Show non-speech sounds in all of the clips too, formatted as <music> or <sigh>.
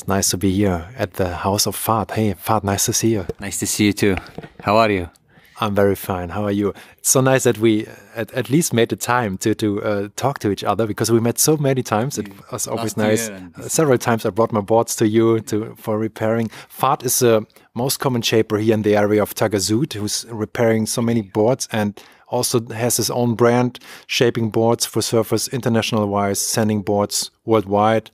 It's nice to be here at the house of Fahd. Hey, Fahd, nice to see you. Nice to see you too. How are you? I'm very fine. How are you? It's so nice that we at, at least made the time to to uh, talk to each other because we met so many times. It was always nice. Uh, several times I brought my boards to you to for repairing. Fahd is the most common shaper here in the area of Tagazout, who's repairing so many boards and also has his own brand, shaping boards for surfers international wise, sending boards worldwide,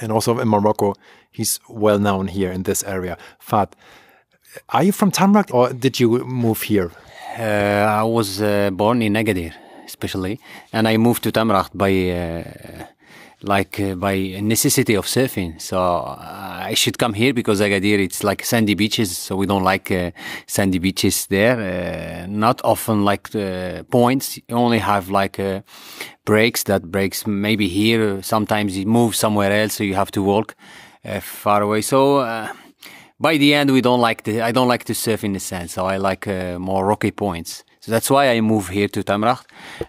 and also in Morocco. He's well known here in this area. Fahd, are you from Tamraght or did you move here? Uh, I was uh, born in Agadir, especially, and I moved to Tamraght by uh, like uh, by necessity of surfing. So uh, I should come here because Agadir it's like sandy beaches, so we don't like uh, sandy beaches there. not often like points. You only have like breaks that breaks maybe here. Sometimes you move somewhere else, so you have to walk far away. So by the end, we don't like the, I don't like to surf in the sand, so I like uh, more rocky points. So that's why I move here to Tamraght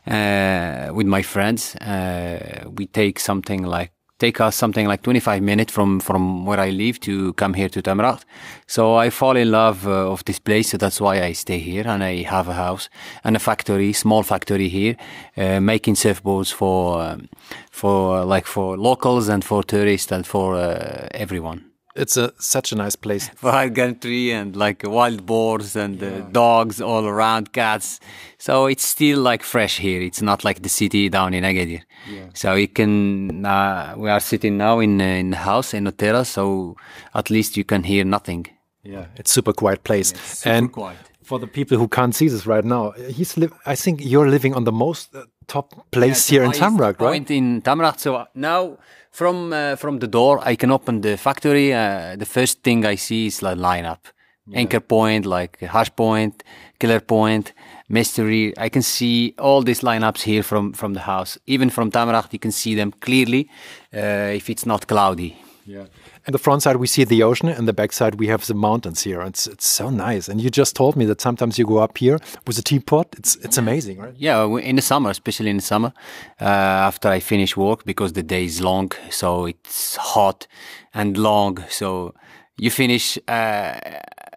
uh, with my friends. Uh, we take something like take us something like 25 minutes from from where I live to come here to Tamraght. So I fall in love uh, of this place. So that's why I stay here and I have a house and a factory, small factory here, uh, making surfboards for um, for like for locals and for tourists and for uh, everyone it's a such a nice place. <laughs> Wild country and like wild boars and uh, yeah. uh, dogs all around, cats. So it's still like fresh here. It's not like the city down in Agadir. Yeah. So you can. Uh, we are sitting now in uh, in the house in Otera, so at least you can hear nothing. Yeah, it's super quiet place. Yeah, super and quiet. for the people who can't see this right now, he's. I think you're living on the most uh, top place yeah, here in Tamraght, right? Point in Tamraght. So now from uh, from the door, I can open the factory. Uh, the first thing I see is like lineup, yeah. anchor point, like hash point, killer point, mystery. I can see all these lineups here from from the house. Even from Tamraght, you can see them clearly uh, if it's not cloudy. Yeah. And the front side we see the ocean, and the back side we have the mountains here. It's it's so nice. And you just told me that sometimes you go up here with a teapot. It's it's amazing, right? Yeah, in the summer, especially in the summer, uh, after I finish work because the day is long, so it's hot and long. So you finish uh,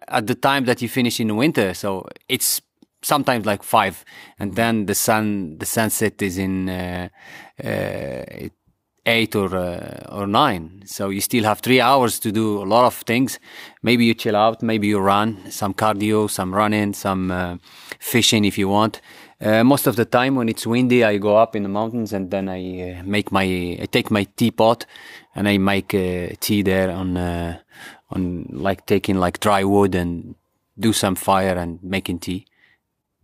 at the time that you finish in the winter. So it's sometimes like five, and then the sun the sunset is in. Uh, uh eight or uh, or nine. So you still have three hours to do a lot of things. Maybe you chill out, maybe you run, some cardio, some running, some uh, fishing if you want. Uh, most of the time when it's windy, I go up in the mountains and then I uh, make my I take my teapot and I make uh, tea there on uh, on like taking like dry wood and do some fire and making tea.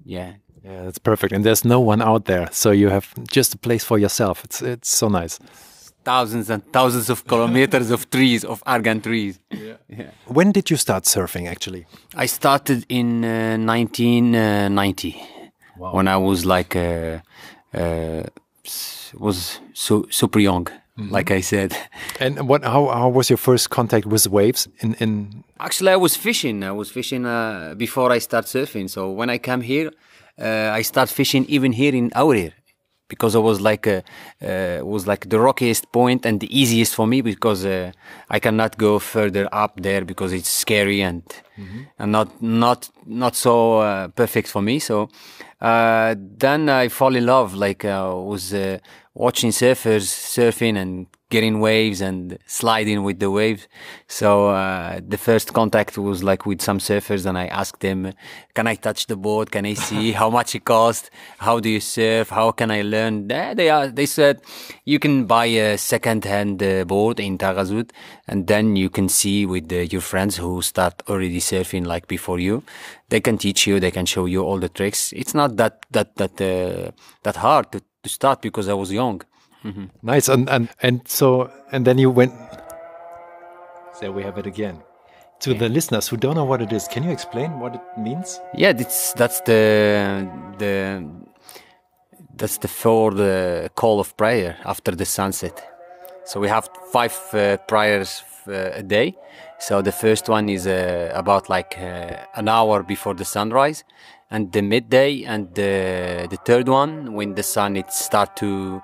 Yeah, yeah, that's perfect. And there's no one out there, so you have just a place for yourself. It's it's so nice. Thousands and thousands of kilometers of trees, of argan trees. Yeah. yeah. When did you start surfing? Actually, I started in uh, 1990 wow. when I was like uh, uh, was so super young. Mm -hmm. like I said. <laughs> And what? How, how was your first contact with waves? In in actually, I was fishing. I was fishing uh, before I start surfing. So when I came here, uh, I start fishing even here in Aourir because it was like a, uh, was like the rockiest point and the easiest for me because uh, I cannot go further up there because it's scary and mm-hmm. and not not not so uh, perfect for me. So uh, then I fall in love. Like I uh, was uh, watching surfers surfing and getting waves and sliding with the waves. So uh, the first contact was like with some surfers, and I asked them, "Can I touch the board? Can I see <laughs> how much it costs? How do you surf? How can I learn?" They are. They said you can buy a second-hand uh, board in Tagazout, and then you can see with uh, your friends who start already surfing like before you. They can teach you. They can show you all the tricks. It's not that that that uh, that hard to, to start because I was young. Mm -hmm. Nice. And, and and so and then you went. There we have it again. To yeah. the listeners who don't know what it is, can you explain what it means? Yeah, that's that's the the that's the for the call of prayer after the sunset. So we have five uh, prayers uh, a day. So the first one is uh, about like uh, an hour before the sunrise, and the midday, and the the third one when the sun it start to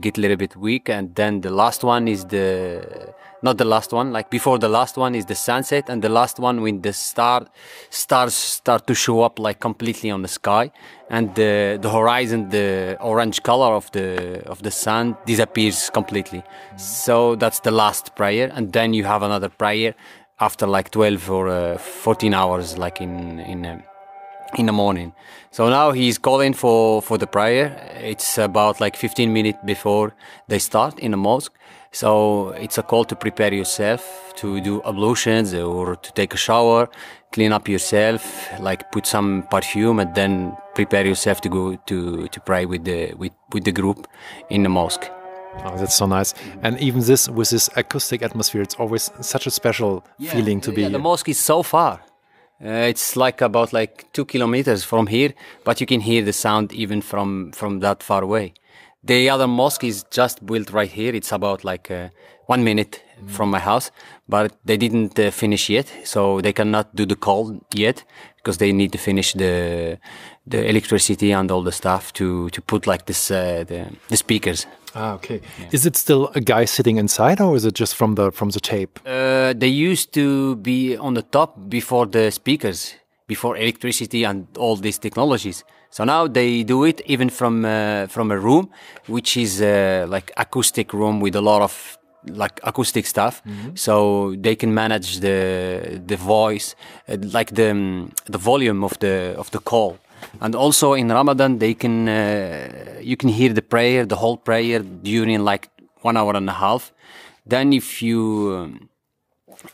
get a little bit weak, and then the last one is the not the last one like before the last one is the sunset. And the last one when the star stars start to show up like completely on the sky. And the the horizon the orange color of the of the sun disappears completely. So that's the last prayer. And then you have another prayer after like 12 or uh, 14 hours like in in uh, in the morning so now he's calling for for the prayer it's about like 15 minutes before they start in the mosque so it's a call to prepare yourself to do ablutions or to take a shower, clean up yourself, like put some perfume, and then prepare yourself to go to to pray with the with with the group in the mosque. Oh, that's so nice. And even this, with this acoustic atmosphere, it's always such a special yeah, feeling to yeah, be. Yeah, the mosque is so far. Uh, it's like about like two kilometers from here, but you can hear the sound even from from that far away. The other mosque is just built right here. It's about like uh, one minute mm. from my house, but they didn't uh, finish yet, so they cannot do the call yet because they need to finish the the electricity and all the stuff to to put like this uh, the the speakers. Ah, okay. Yeah. Is it still a guy sitting inside, or is it just from the from the tape? Uh, they used to be on the top before the speakers, before electricity and all these technologies. So now they do it even from uh, from a room, which is uh, like acoustic room with a lot of like acoustic stuff. Mm-hmm. So they can manage the the voice, uh, like the um, the volume of the of the call. And also in Ramadan, they can uh, you can hear the prayer, the whole prayer during like one hour and a half. Then if you um,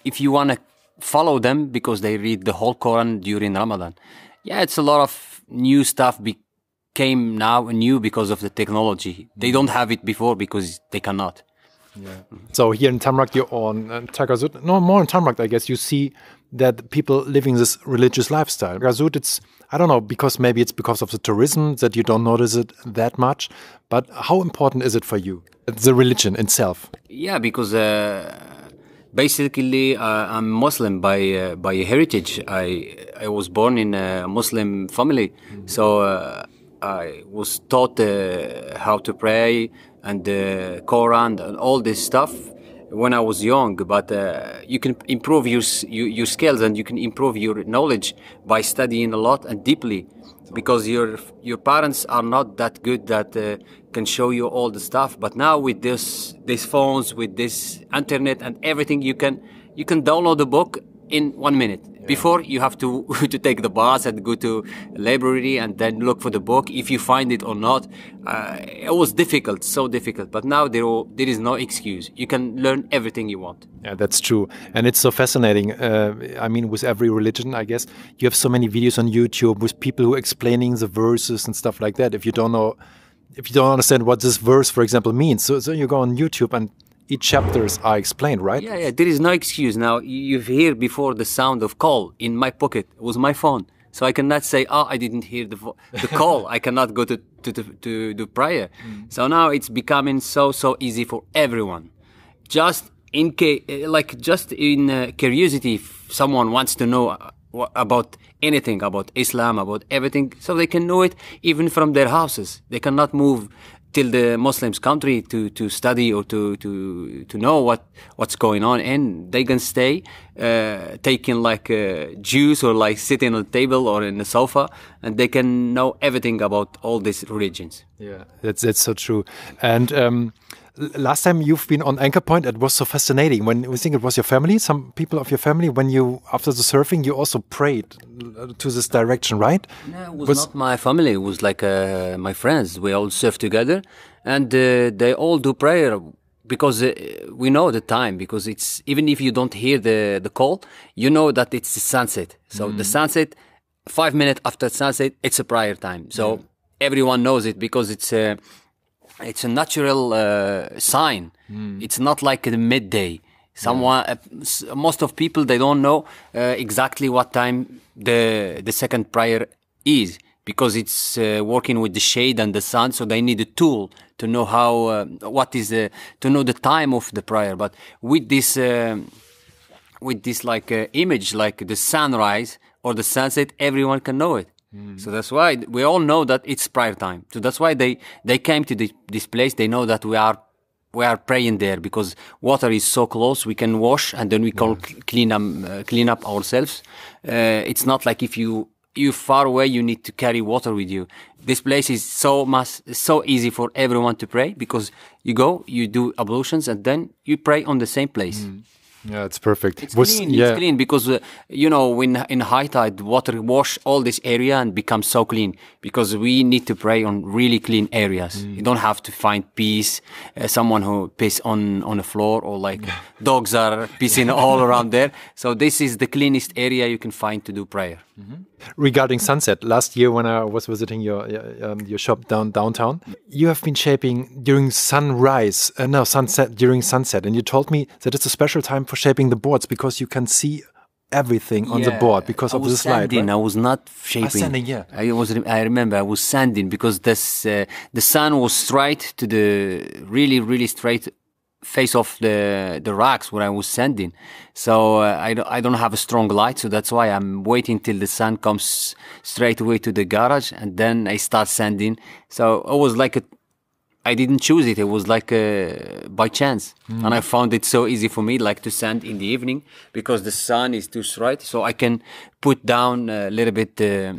if you want to follow them because they read the whole Quran during Ramadan, yeah, it's a lot of new stuff became now new because of the technology. They don't have it before because they cannot. Yeah. So here in Tamraght, you're on uh. No, more in Tamraght, I guess. You see that people living this religious lifestyle. Taghazout, it's I don't know because maybe it's because of the tourism that you don't notice it that much. But how important is it for you, the religion itself? Yeah, because. Uh, basically uh, I'm Muslim by uh, by heritage. I I was born in a Muslim family, mm-hmm. so uh, I was taught uh, how to pray and the Quran and all this stuff when I was young. But uh, you can improve your, your your skills and you can improve your knowledge by studying a lot and deeply because your your parents are not that good that uh, can show you all the stuff but now with this these phones with this internet and everything you can you can download a book in one minute before you have to <laughs> to take the bus and go to library and then look for the book if you find it or not. Uh, it was difficult so difficult. But now there there is no excuse. You can learn everything you want. Yeah that's true. And it's so fascinating uh, i mean with every religion i guess. You have so many videos on youtube with people who are explaining the verses and stuff like that. If you don't know if you don't understand what this verse for example means. So, so you go on youtube and each chapters are explained, right? Yeah, yeah. There is no excuse. Now you hear before the sound of call in my pocket it was my phone, so I cannot say, "Oh, I didn't hear the the call." <laughs> I cannot go to to to, to do prayer. Mm. So now it's becoming so so easy for everyone. Just in case, like just in uh, curiosity, if someone wants to know uh, about anything about Islam, about everything, so they can know it even from their houses. They cannot move till the Muslims country to, to study or to, to, to know what, what's going on and they can stay, uh, taking like uh, juice or like sitting on a table or in the sofa and they can know everything about all these religions. Yeah, that's, that's so true. And, um, last time you've been on Anchor Point, it was so fascinating. When we think it was your family, some people of your family, when you after the surfing, you also prayed to this direction, right? No, it was, was not my family. It was like uh, my friends. We all surf together, and uh, they all do prayer because uh, we know the time. Because it's even if you don't hear the the call, you know that it's the sunset. So mm. the sunset, five minutes after sunset, it's a prayer time. So yeah. everyone knows it because it's. Uh, it's a natural uh, sign. Mm. It's not like the midday. Someone, yeah. uh, most of people, they don't know uh, exactly what time the the second prayer is because it's uh, working with the shade and the sun. So they need a tool to know how uh, what is the to know the time of the prayer. But with this uh, with this like image, like the sunrise or the sunset, everyone can know it Mm. So that's why we all know that it's prayer time. So that's why they they came to the, this place. They know that we are we are praying there because water is so close. We can wash and then we can yeah. clean up uh, clean up ourselves. Uh, it's not like if you you far away, you need to carry water with you. This place is so much, so easy for everyone to pray because you go, you do ablutions, and then you pray on the same place. Mm. Yeah, it's perfect. It's Was, clean. Yeah. It's clean because uh, you know when in high tide water wash all this area and becomes so clean because we need to pray on really clean areas. Mm. You don't have to find peace, uh, someone who piss on on the floor or like <laughs> dogs are pissing <laughs> all around there. So this is the cleanest area you can find to do prayer. Mm -hmm. Regarding sunset, last year when I was visiting your um, your shop down downtown, you have been shaping during sunrise, uh, no sunset during sunset, and you told me that it's a special time for shaping the boards because you can see everything on yeah, the board because I of the slide. Sanding. Right? I was not shaping. Ah, sanding, yeah. I was. I remember I was sanding because this uh, the sun was straight to the really really straight face off the the racks where I was sanding. So uh, I, don't, I don't have a strong light, so that's why I'm waiting till the sun comes straight away to the garage, and then I start sanding. So it was like a I didn't choose it. It was like a, by chance, mm. and I found it so easy for me, like to sand in the evening because the sun is too straight. So I can put down a little bit uh,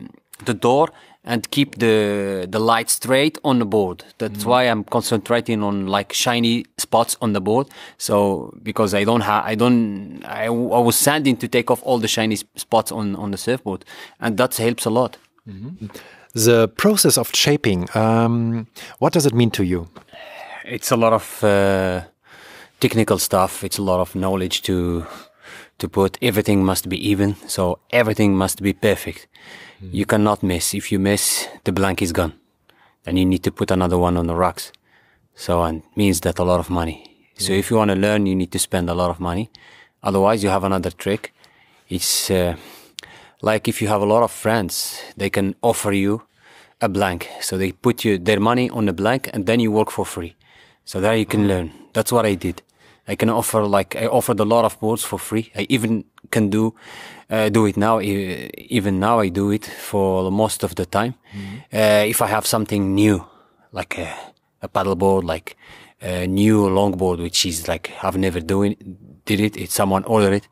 the door and keep the the light straight on the board. That's mm. why I'm concentrating on like shiny spots on the board. So because I don't have, I don't, I, I was sanding to take off all the shiny spots on on the surfboard, and that helps a lot. Mm -hmm. The process of shaping, um, what does it mean to you? It's a lot of uh, technical stuff. It's a lot of knowledge to to put. Everything must be even, so everything must be perfect. You cannot miss. If you miss, the blank is gone. Then you need to put another one on the rocks. So it means that a lot of money. So if you want to learn, you need to spend a lot of money. Otherwise, you have another trick. It's uh, like if you have a lot of friends, they can offer you a blank. So they put you their money on the blank, and then you work for free. So there you can mm. learn. That's what I did. I can offer like I offered a lot of boards for free. I even can do uh, do it now. Even now, I do it for most of the time. Mm-hmm. Uh, if I have something new, like a, a paddleboard, like a new longboard, which is like I've never doing did it. It's someone ordered it.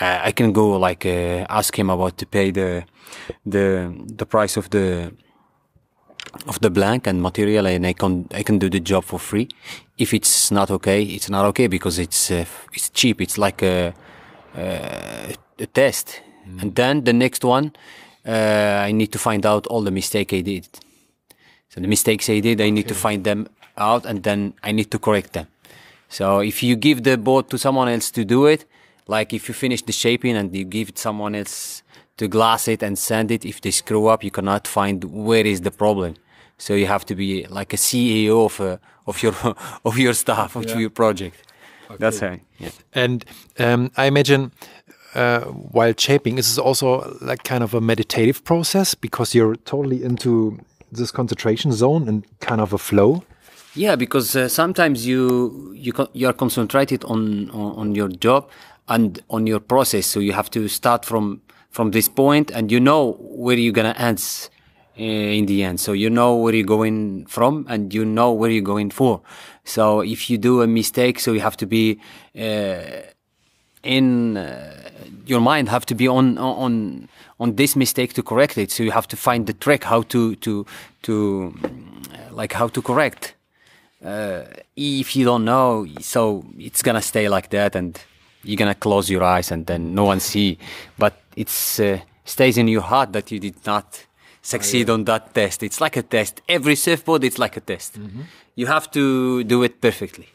Uh, I can go like uh, ask him about to pay the the the price of the of the blank and material and I can I can do the job for free. If it's not okay, it's not okay because it's uh, it's cheap. It's like a, a, a test, mm. and then the next one uh, I need to find out all the mistakes I did. So the mistakes I did, I need okay. to find them out and then I need to correct them. So if you give the board to someone else to do it, like if you finish the shaping and you give it someone else to glass it and sand it, if they screw up, you cannot find where is the problem. So you have to be like a CEO of a, of your <laughs> of your staff of yeah. your project. Okay. That's how. Yeah. And um, I imagine uh, while shaping, this is also like kind of a meditative process because you're totally into this concentration zone and kind of a flow. Yeah, because uh, sometimes you you you are concentrated on, on, on your job and on your process, so you have to start from from this point, and you know where you're gonna end Eh, in the end. So you know where you're going from and you know where you're going for. So if you do a mistake, so you have to be uh, in uh, your mind have to be on on on this mistake to correct it. So you have to find the trick how to to to like how to correct. Uh, if you don't know, so it's gonna stay like that, and you're gonna close your eyes, and then no one see. But it's stays in your heart that you did not succeed oh, yeah. on that test. It's like a test. Every surfboard, it's like a test. Mm -hmm. You have to do it perfectly.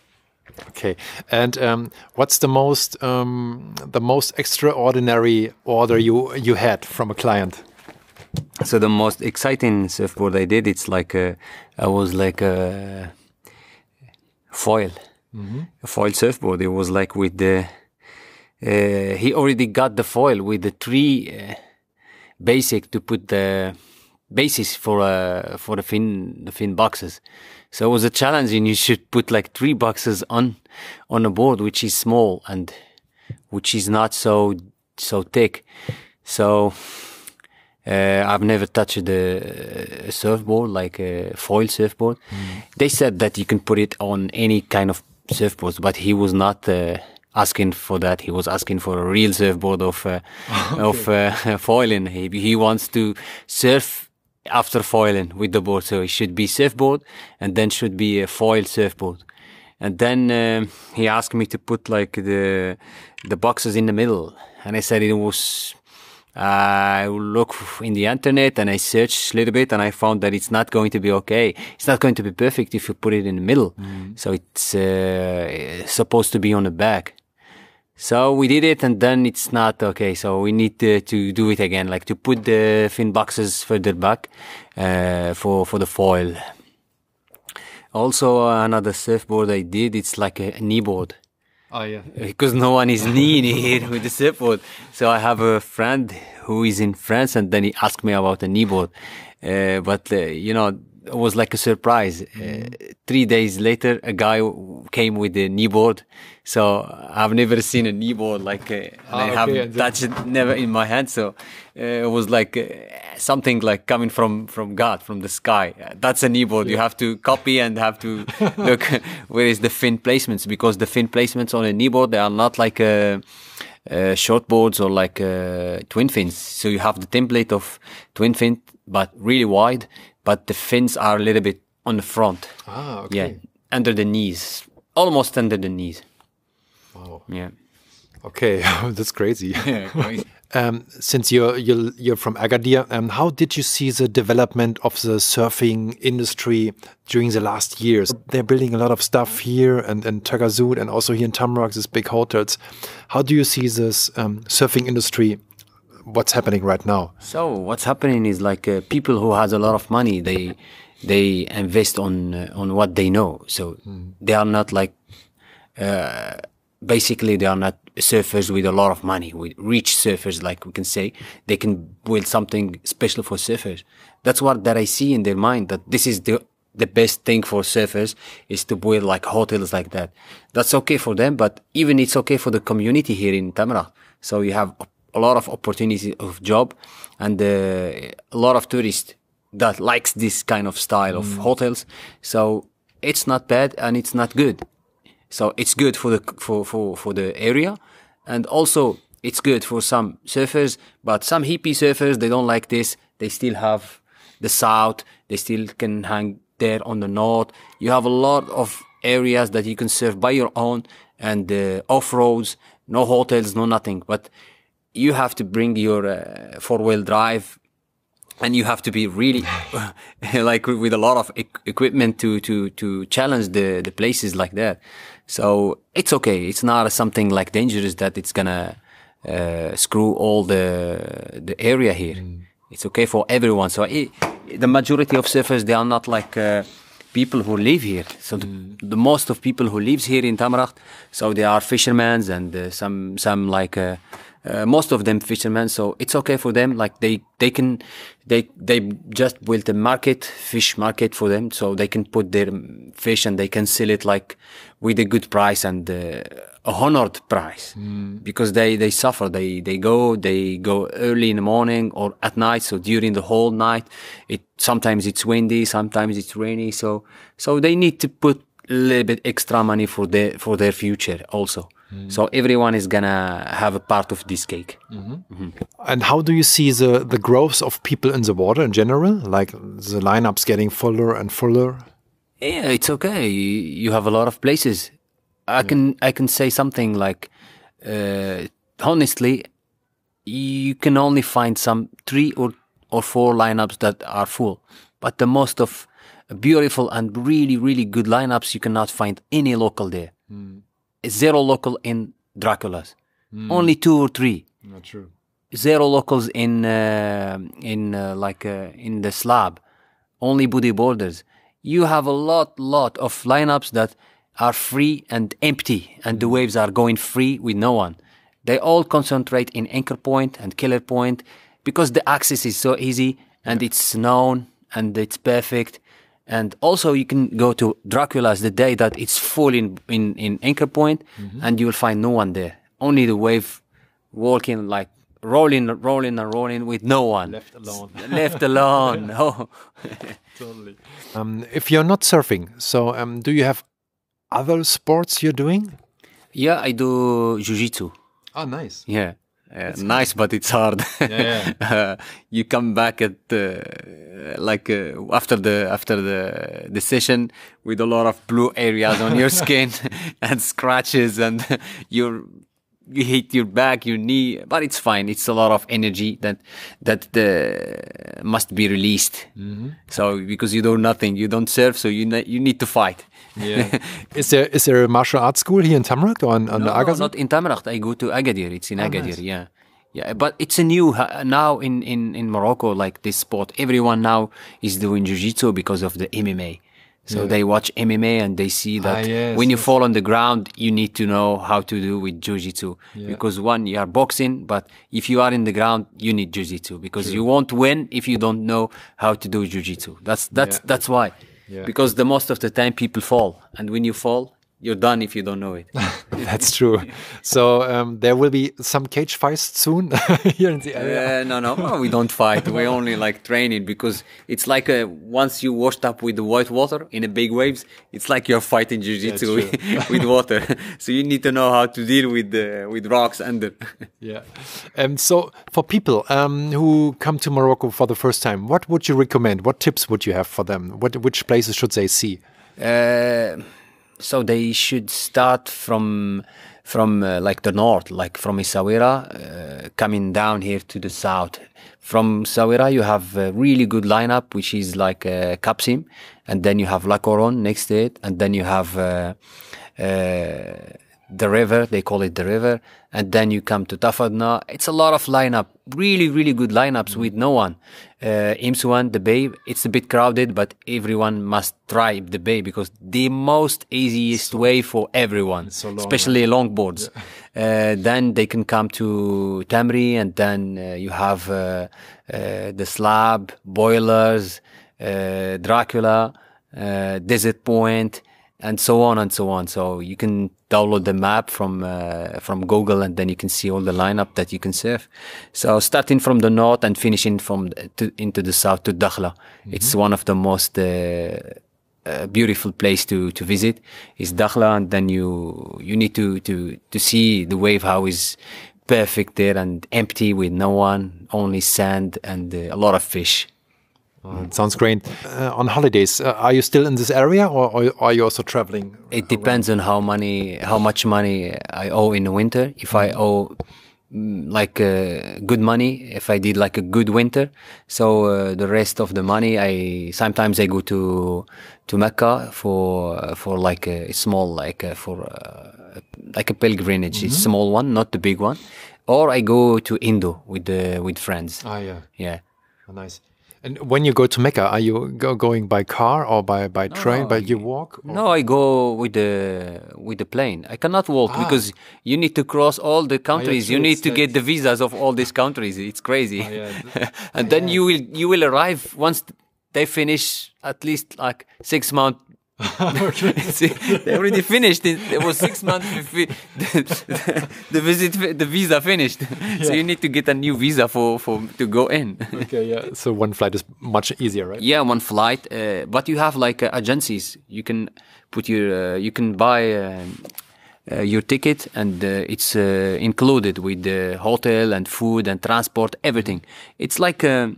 Okay, and um, what's the most um, the most extraordinary order you you had from a client? So the most exciting surfboard I did, it's like a, I was like a foil, mm -hmm. a foil surfboard. It was like with the uh, he already got the foil with the three uh, basic to put the basis for uh, for the fin the fin boxes. So it was a challenge, and you should put like three boxes on on a board which is small and which is not so so thick. So Uh, I've never touched a, a, surfboard, like a foil surfboard. Mm. They said that you can put it on any kind of surfboards, but he was not uh, asking for that. He was asking for a real surfboard of uh, <laughs> okay. of uh, <laughs> foiling. He he wants to surf after foiling with the board, so it should be surfboard and then should be a foil surfboard. And then um, he asked me to put like the the boxes in the middle, and I said it was. I look in the internet and I searched a little bit and I found that it's not going to be okay. It's not going to be perfect if you put it in the middle. Mm. So it's uh, supposed to be on the back. So we did it and then it's not okay. So we need to, to do it again, like to put the fin boxes further back uh, for, for the foil. Also, another surfboard I did, it's like a, a knee board. Oh yeah. Because no one is <laughs> kneeing here with the surfboard. So I have a friend who is in France and then he asked me about the knee board. Uh, but, uh, you know, it was like a surprise. Uh, three days later, a guy came with a kneeboard. So I've never seen a kneeboard like, uh, ah, I okay, have touched it never in my hand. So uh, it was like uh, something like coming from from God, from the sky. that's a kneeboard. Yeah. You have to copy and have to <laughs> look <laughs> where is the fin placements because the fin placements on a kneeboard they are not like a. Uh, short boards or like uh, twin fins. So you have the template of twin fin, but really wide but the fins are a little bit on the front. Ah, okay. Yeah, under the knees, almost under the knees. Wow. Yeah. Okay, <laughs> that's crazy. <laughs> <laughs> um, since you're you're you're from Agadir, um, how did you see the development of the surfing industry during the last years? They're building a lot of stuff here and in Taghazout and also here in Tamraght, these big hotels. How do you see this um, surfing industry what's happening right now? So what's happening is like uh, people who has a lot of money, they they invest on uh, on what they know. So mm. they are not like uh, basically they are not surfers with a lot of money, with rich surfers, like we can say. They can build something special for surfers. That's what that I see in their mind that this is the the best thing for surfers is to build like hotels like that. That's okay for them, but even it's okay for the community here in Tamraght. So you have a lot of opportunity of job and uh, a lot of tourists that likes this kind of style mm. of hotels. So it's not bad and it's not good. So it's good for the for for for the area, and also it's good for some surfers. But some hippie surfers they don't like this. They still have the south. They still can hang there on the north. You have a lot of areas that you can surf by your own and uh, off roads. No hotels, no nothing. But you have to bring your uh, four wheel drive and you have to be really <laughs> like with a lot of e equipment to to to challenge the the places like that. So it's okay. It's not something like dangerous that it's gonna uh, screw all the the area here. Mm. it's okay for everyone. So it, the majority of surfers they are not like uh, people who live here. So the, mm. the, most of people who lives here in Tamraght so they are fishermen and uh, some some like uh, most of them fishermen, so it's okay for them. Like they they can they they just built a market, fish market for them, so they can put their fish and they can sell it like with a good price and uh, a honored price mm. because they they suffer. They they go they go early in the morning or at night. So during the whole night, it sometimes it's windy, sometimes it's rainy. So so they need to put a little bit extra money for their for their future also. Mm. So everyone is gonna have a part of this cake. Mm -hmm. Mm -hmm. And how do you see the the growth of people in the water in general? Like the lineups getting fuller and fuller. Yeah, it's okay. You have a lot of places. I yeah. can I can say something like, uh, honestly, you can only find some three or or four lineups that are full, but the most of beautiful and really really good lineups you cannot find any local there. Mm zero local in Dracula's. Mm. Only two or three. Not true. Zero locals in uh, in uh, like uh, in the slab. Only booty boarders. You have a lot, lot of lineups that are free and empty, and the hmm. waves are going free with no one. They all concentrate in anchor point and killer point because the access is so easy and yeah. it's known and it's perfect and also you can go to Dracula's the day that it's full in, in, in anchor point mm -hmm. and you'll find no one there. Only the wave walking like rolling, rolling, and rolling with no one. Left alone. <laughs> Left alone. <laughs> no. <laughs> totally. Um, if you're not surfing, so um, do you have other sports you're doing? Yeah, I do jiu-jitsu. Oh, nice. Yeah. Uh, nice, but it's hard. <laughs> Yeah, yeah. uh, you come back at uh, like uh, after the after the the session with a lot of blue areas on your <laughs> skin and scratches, and you hit your back, your knee, but it's fine. It's a lot of energy that that uh, must be released. Mm-hmm. So because you do nothing, you don't surf, so you you need to fight. Yeah. <laughs> is there is there a martial arts school here in Tamraght or on, on no, the Agazan? No, not in Tamraght. I go to Agadir. It's in Oh, Agadir. nice. Yeah, yeah. But it's a new uh, now in in in Morocco. Like this sport, everyone now is doing jiu-jitsu because of the MMA. So Yeah. they watch MMA and they see that Ah, yes, when you yes. fall on the ground, you need to know how to do with jiu-jitsu. Yeah. Because one, you are boxing, but if you are in the ground, you need jiu-jitsu because you won't win if you don't know how to do jiu-jitsu. That's that's Yeah. that's why. Yeah. Because the most of the time people fall, and when you fall, you're done if you don't know it. <laughs> <laughs> That's true. So um, there will be some cage fights soon <laughs> here in the area. Uh, no, no, no, we don't fight. We only like training because it's like a, once you washed up with the white water in the big waves, it's like you're fighting jiu-jitsu with, <laughs> with water. so you need to know how to deal with the, with rocks under. Yeah. Um, so for people um, who come to Morocco for the first time, what would you recommend? What tips would you have for them? What which places should they see? Uh, so they should start from from uh, like the north, like from Essaouira, uh, coming down here to the south. From Essaouira, you have a really good lineup, which is like uh, Cap Sim, and then you have La Coron next to it, and then you have uh, uh, the river. They call it the river, and then you come to Tafadna. It's a lot of lineup, really, really good lineups with no one. Uh, Imsouane, the bay, it's a bit crowded, but everyone must try the bay because the most easiest way for everyone, so long, especially longboards. Uh, then they can come to Tamri, and then uh, you have uh, uh, the slab, boilers, uh, Dracula, uh, Desert Point, and so on and so on. So you can download the map from uh, from Google, and then you can see all the lineup that you can surf. So starting from the north and finishing from to, into the south to Dakhla, it's one of the most uh, uh, beautiful place to to visit. Is Dakhla, and then you you need to to to see the wave how is perfect there and empty with no one, only sand and uh, a lot of fish. It sounds great. Uh, on holidays, uh, are you still in this area, or, are you also traveling? It depends on how money, how much money I owe in the winter. If I owe mm, like uh, good money, if I did like a good winter, so uh, the rest of the money, I sometimes I go to to Mecca for for like a small like uh, for uh, like a pilgrimage, a small one, not the big one, or I go to Indo with the with friends. Ah, yeah. Yeah. Oh, nice. And when you go to Mecca, are you go going by car or by by train? no, But you walk? or- No, I go with the with the plane. I cannot walk ah. because you need to cross all the countries. you need to get the visas of all these countries. It's crazy. Oh, yeah. <laughs> and then you will you will arrive once they finish at least like six months. <laughs> See, they already finished it. It was six months before the, <laughs> the visit, the visa finished. <laughs> So you need to get a new visa for, for to go in. Okay, yeah. So one flight is much easier, right? Yeah, one flight. Uh, but you have like uh, agencies. You can put your, uh, you can buy uh, uh, your ticket, and uh, it's uh, included with the hotel and food and transport, everything. It's like. Uh,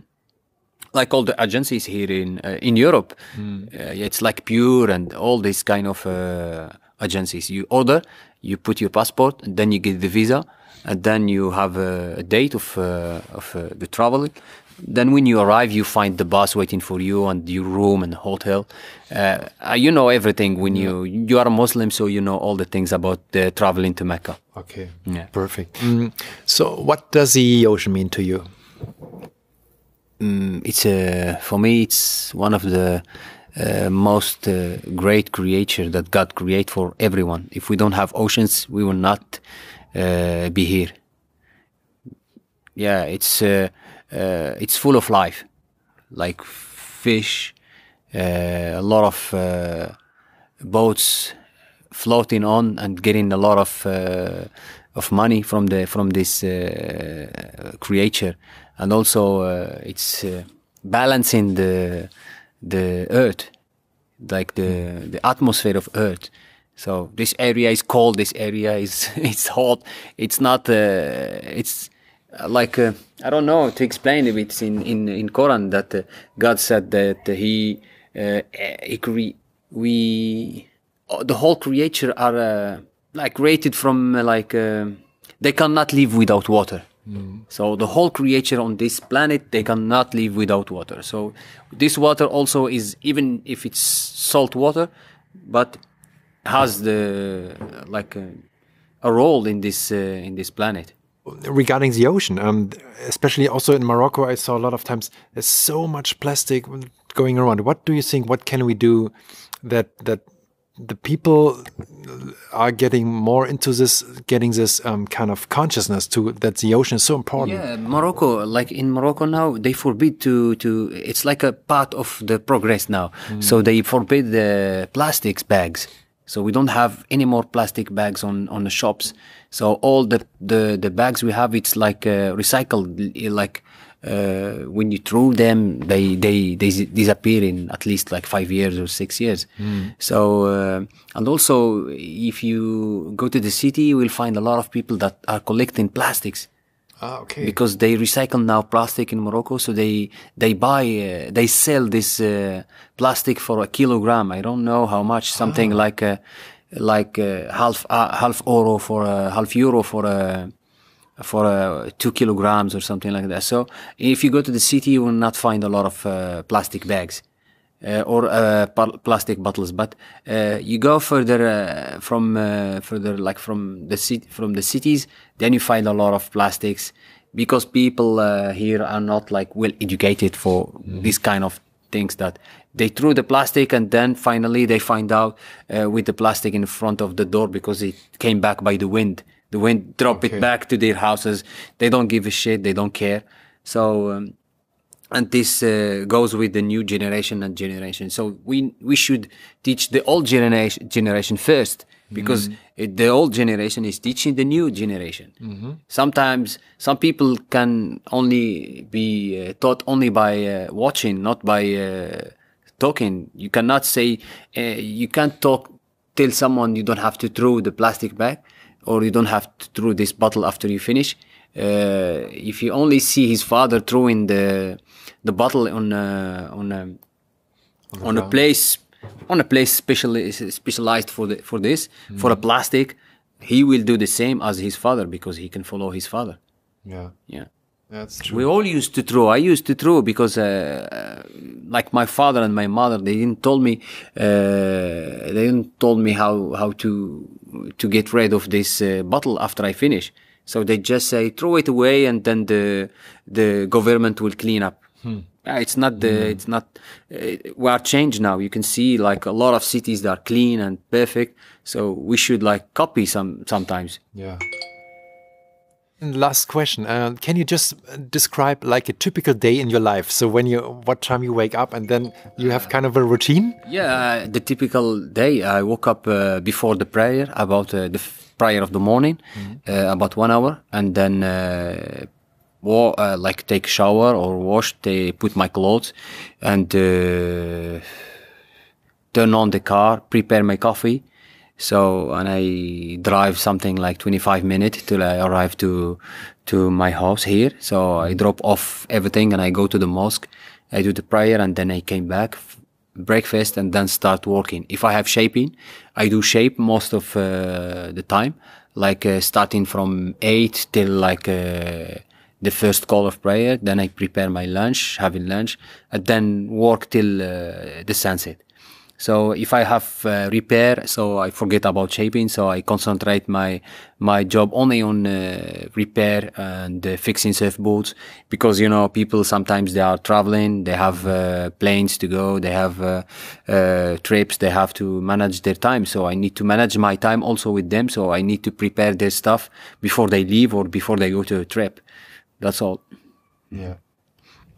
like all the agencies here in uh, in Europe, uh, it's like Pure and all these kind of uh, agencies. You order, you put your passport, and then you get the visa, and then you have a, a date of uh, of uh, the travel. Then when you arrive, you find the bus waiting for you and your room and hotel. Uh, you know everything when you you are a Muslim, so you know all the things about uh, traveling to Mecca. Okay. Yeah. Perfect. Mm, so, what does the ocean mean to you? It's uh, for me it's one of the uh, most uh, great creature that God create for everyone. If we don't have oceans, we will not uh, be here. Yeah, it's uh, uh, it's full of life, like fish, a lot of boats floating on and getting a lot of of money from the from this creature, and also it's balancing the the earth, like the the atmosphere of earth. So this area is cold. This area is <laughs> it's hot. It's not. Uh, it's like uh, I don't know to explain it. It's in in in Quran that uh, God said that He uh, he we the whole creature are uh, like created from uh, like they cannot live without water. Mm. So the whole creature on this planet they cannot live without water. So this water also is even if it's salt water, but has the like a, a role in this uh, in this planet regarding the ocean, um, especially also in Morocco, I saw a lot of times there's so much plastic going around. What do you think? What can we do that that the people are getting more into this, getting this um, kind of consciousness to that the ocean is so important. Yeah, Morocco, like in Morocco now, they forbid to to. It's like a part of the progress now. Mm. So they forbid the plastics bags. So we don't have any more plastic bags on on the shops. So all the the, the bags we have, it's like uh, recycled, like uh, when you throw them, they, they, they disappear in at least like five years or six years. Mm. So, uh, and also if you go to the city, you will find a lot of people that are collecting plastics. Ah, okay. Because they recycle now plastic in Morocco, so they they buy uh, they sell this uh, plastic for a kilogram. I don't know how much, something ah. like uh, like uh, half half euro for a half euro for a for uh, two kilograms or something like that. So if you go to the city, you will not find a lot of uh, plastic bags. Uh, or uh, plastic bottles, but uh, you go further uh, from further, like from the city, from the cities, then you find a lot of plastics because people here are not like well educated for mm. this kind of things that they threw the plastic and then finally they find out with the plastic in front of the door because it came back by the wind the wind drop okay. it back to their houses. They don't give a shit. They don't care. So, um, and this uh, goes with the new generation and generation. So we we should teach the old generation generation first because mm it, the old generation is teaching the new generation. Mm -hmm. Sometimes some people can only be uh, taught only by uh, watching, not by uh, talking. You cannot say uh, you can't talk tell someone you don't have to throw the plastic bag or you don't have to throw this bottle after you finish. Uh, if you only see his father throwing the the bottle on a, on a, on, on a place on a place specially specialized for the for this mm. for a plastic, he will do the same as his father because he can follow his father. Yeah, yeah. That's true. We all used to throw. I used to throw because, uh, uh, like my father and my mother, they didn't told me, uh, they didn't told me how how to to get rid of this uh, bottle after I finish. So they just say throw it away, and then the the government will clean up. Hmm. it's not the hmm. it's not uh, we are changed now. You can see like a lot of cities that are clean and perfect. So we should like copy some sometimes. Yeah. Last question. Uh, can you just describe like a typical day in your life? So when you, what time you wake up and then you have kind of a routine? Yeah, uh, the typical day. I woke up uh, before the prayer, about uh, the prayer of the morning, mm -hmm. about one hour, and then uh, like take shower or wash, they put my clothes, and turn on the car, prepare my coffee, so, and I drive something like 25 minutes till I arrive to, to my house here. So I drop off everything and I go to the mosque. I do the prayer and then I came back, breakfast and then start working. If I have shaping, I do shape most of uh, the time, like uh, starting from eight till like, uh, the first call of prayer. Then I prepare my lunch, having lunch, and then work till uh, the sunset. So if I have uh, repair, so I forget about shaping. So I concentrate my my job only on uh, repair and uh, fixing surfboards because you know people sometimes they are traveling, they have uh, planes to go, they have uh, uh, trips, they have to manage their time. So I need to manage my time also with them. So I need to prepare their stuff before they leave or before they go to a trip. That's all. Yeah.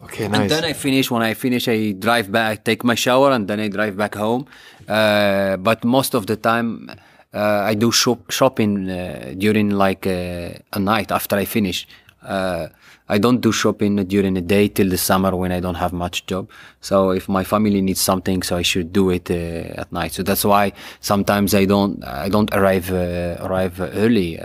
Okay, nice. And then I finish. When I finish, I drive back, take my shower, and then I drive back home. Uh, but most of the time, uh, I do shop, shopping uh, during like uh, a night after I finish. Uh, I don't do shopping during the day till the summer when I don't have much job. So if my family needs something, so I should do it uh, at night. So that's why sometimes I don't I don't arrive uh, arrive early.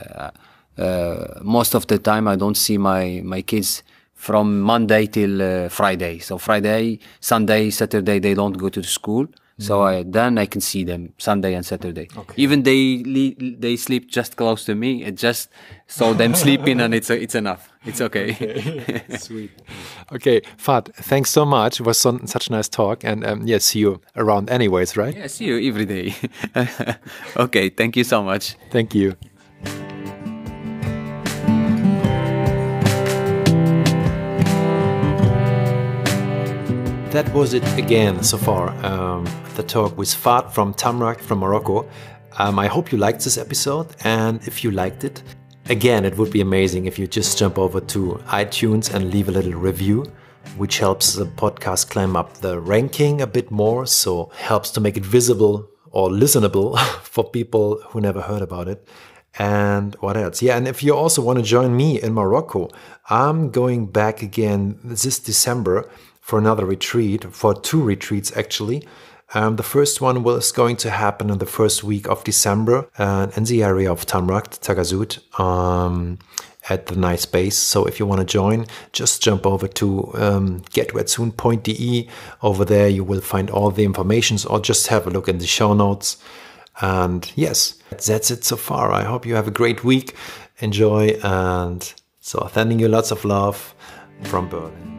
most of the time I don't see my my kids from Monday till uh, Friday. So Friday, Sunday, Saturday they don't go to the school. So I, then I can see them Sunday and Saturday. Okay. Even they they sleep just close to me. It just so them <laughs> sleeping and it's uh, it's enough. It's okay. okay. <laughs> Sweet. Okay, Fahd, thanks so much. It was so, such a nice talk, and um, yeah, see you around anyways, right? Yeah, see you every day. <laughs> okay, thank you so much. Thank you. That was it again so far. Um, the talk with Fahd from Tamraght from Morocco. Um, I hope you liked this episode, and if you liked it, again, it would be amazing if you just jump over to iTunes and leave a little review, which helps the podcast climb up the ranking a bit more, so helps to make it visible or listenable <laughs> for people who never heard about it. And what else? Yeah, and if you also want to join me in Morocco, I'm going back again this December for another retreat, for two retreats actually. Um, the first one was going to happen in the first week of December uh, in the area of Tamraght, Taghazout, um, at the nice base. So if you want to join, just jump over to um, getwetsoon.de. Over there, you will find all the information, or just have a look in the show notes. And yes, that's it so far. I hope you have a great week. Enjoy. And so, sending you lots of love from Berlin.